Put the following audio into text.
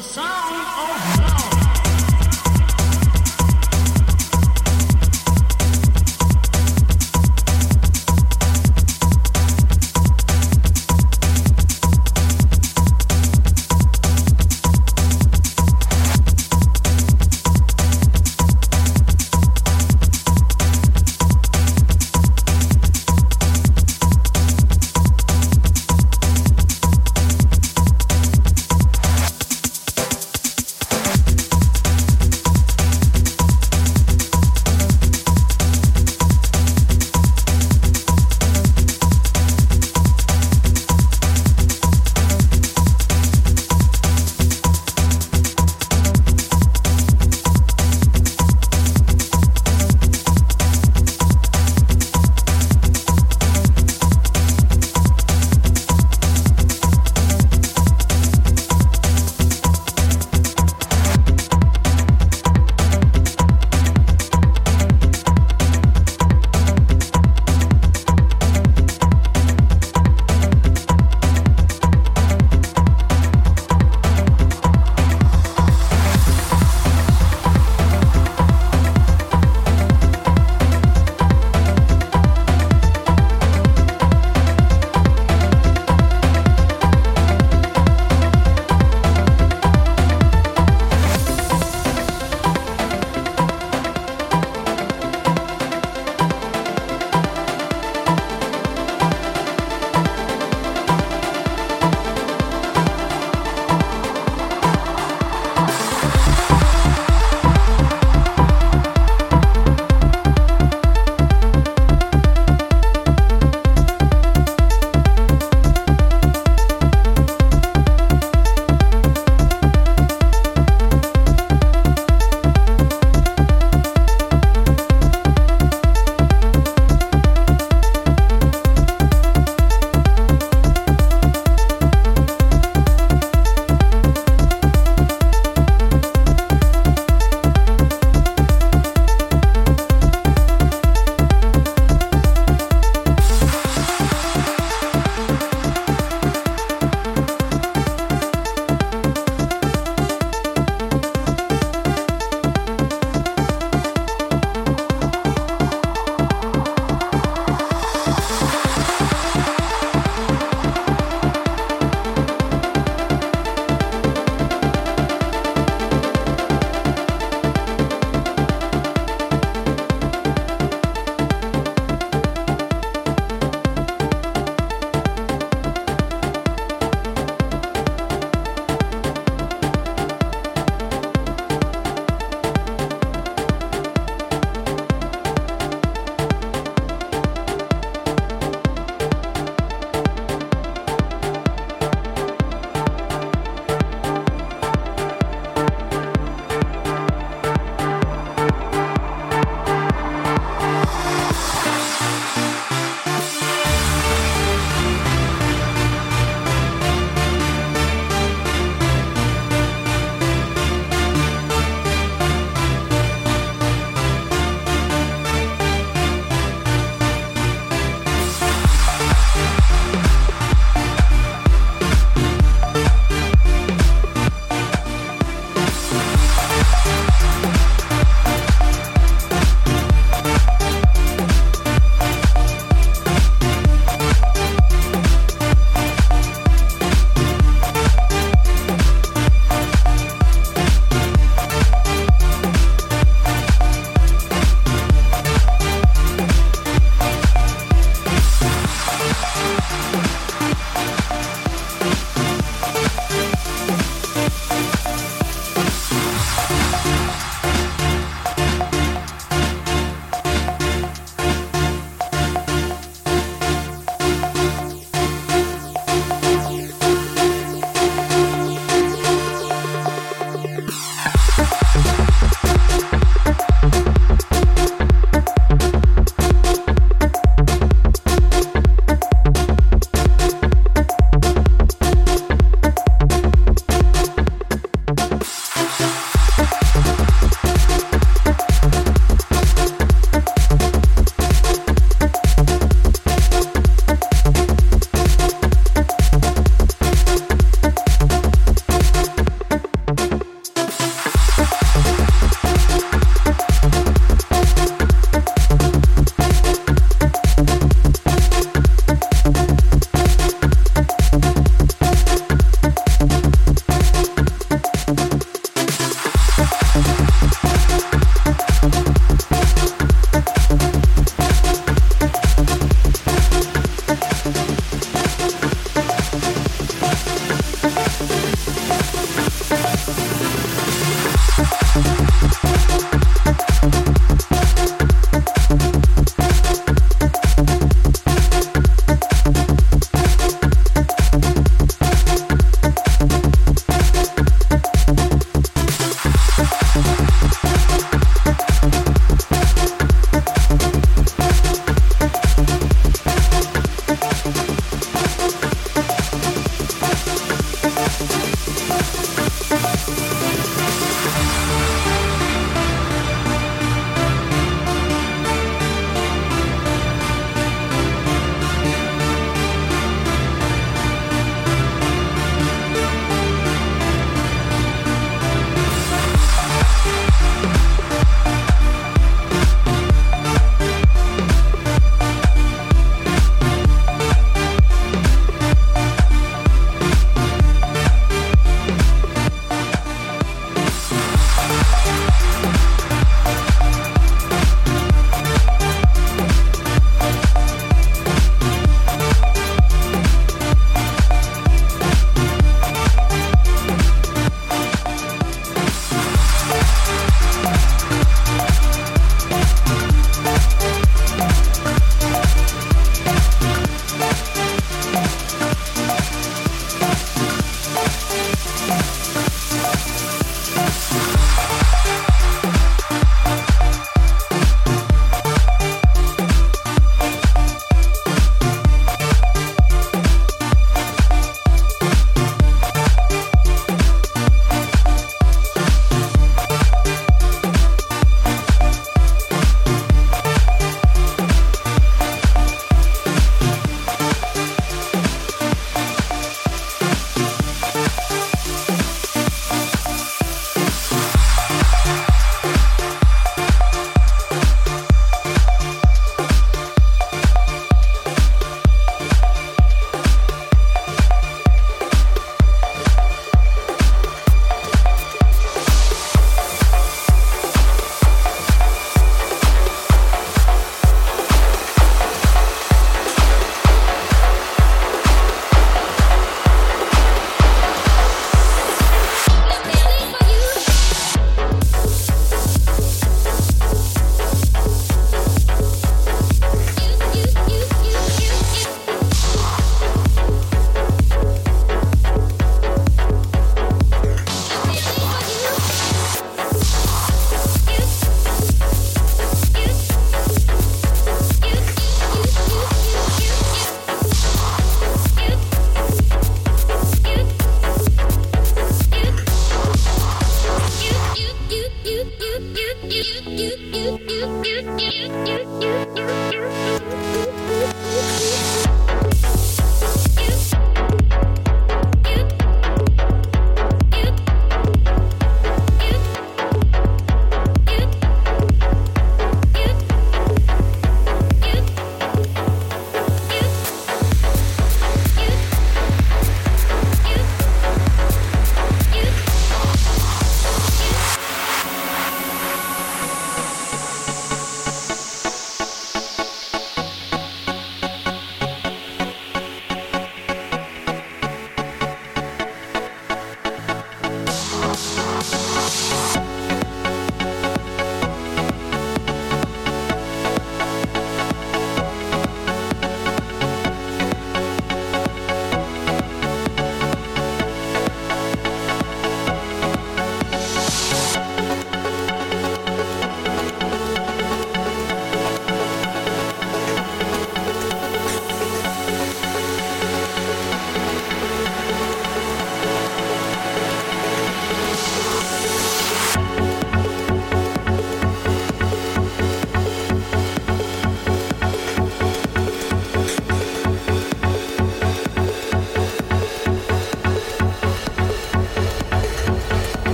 the sound of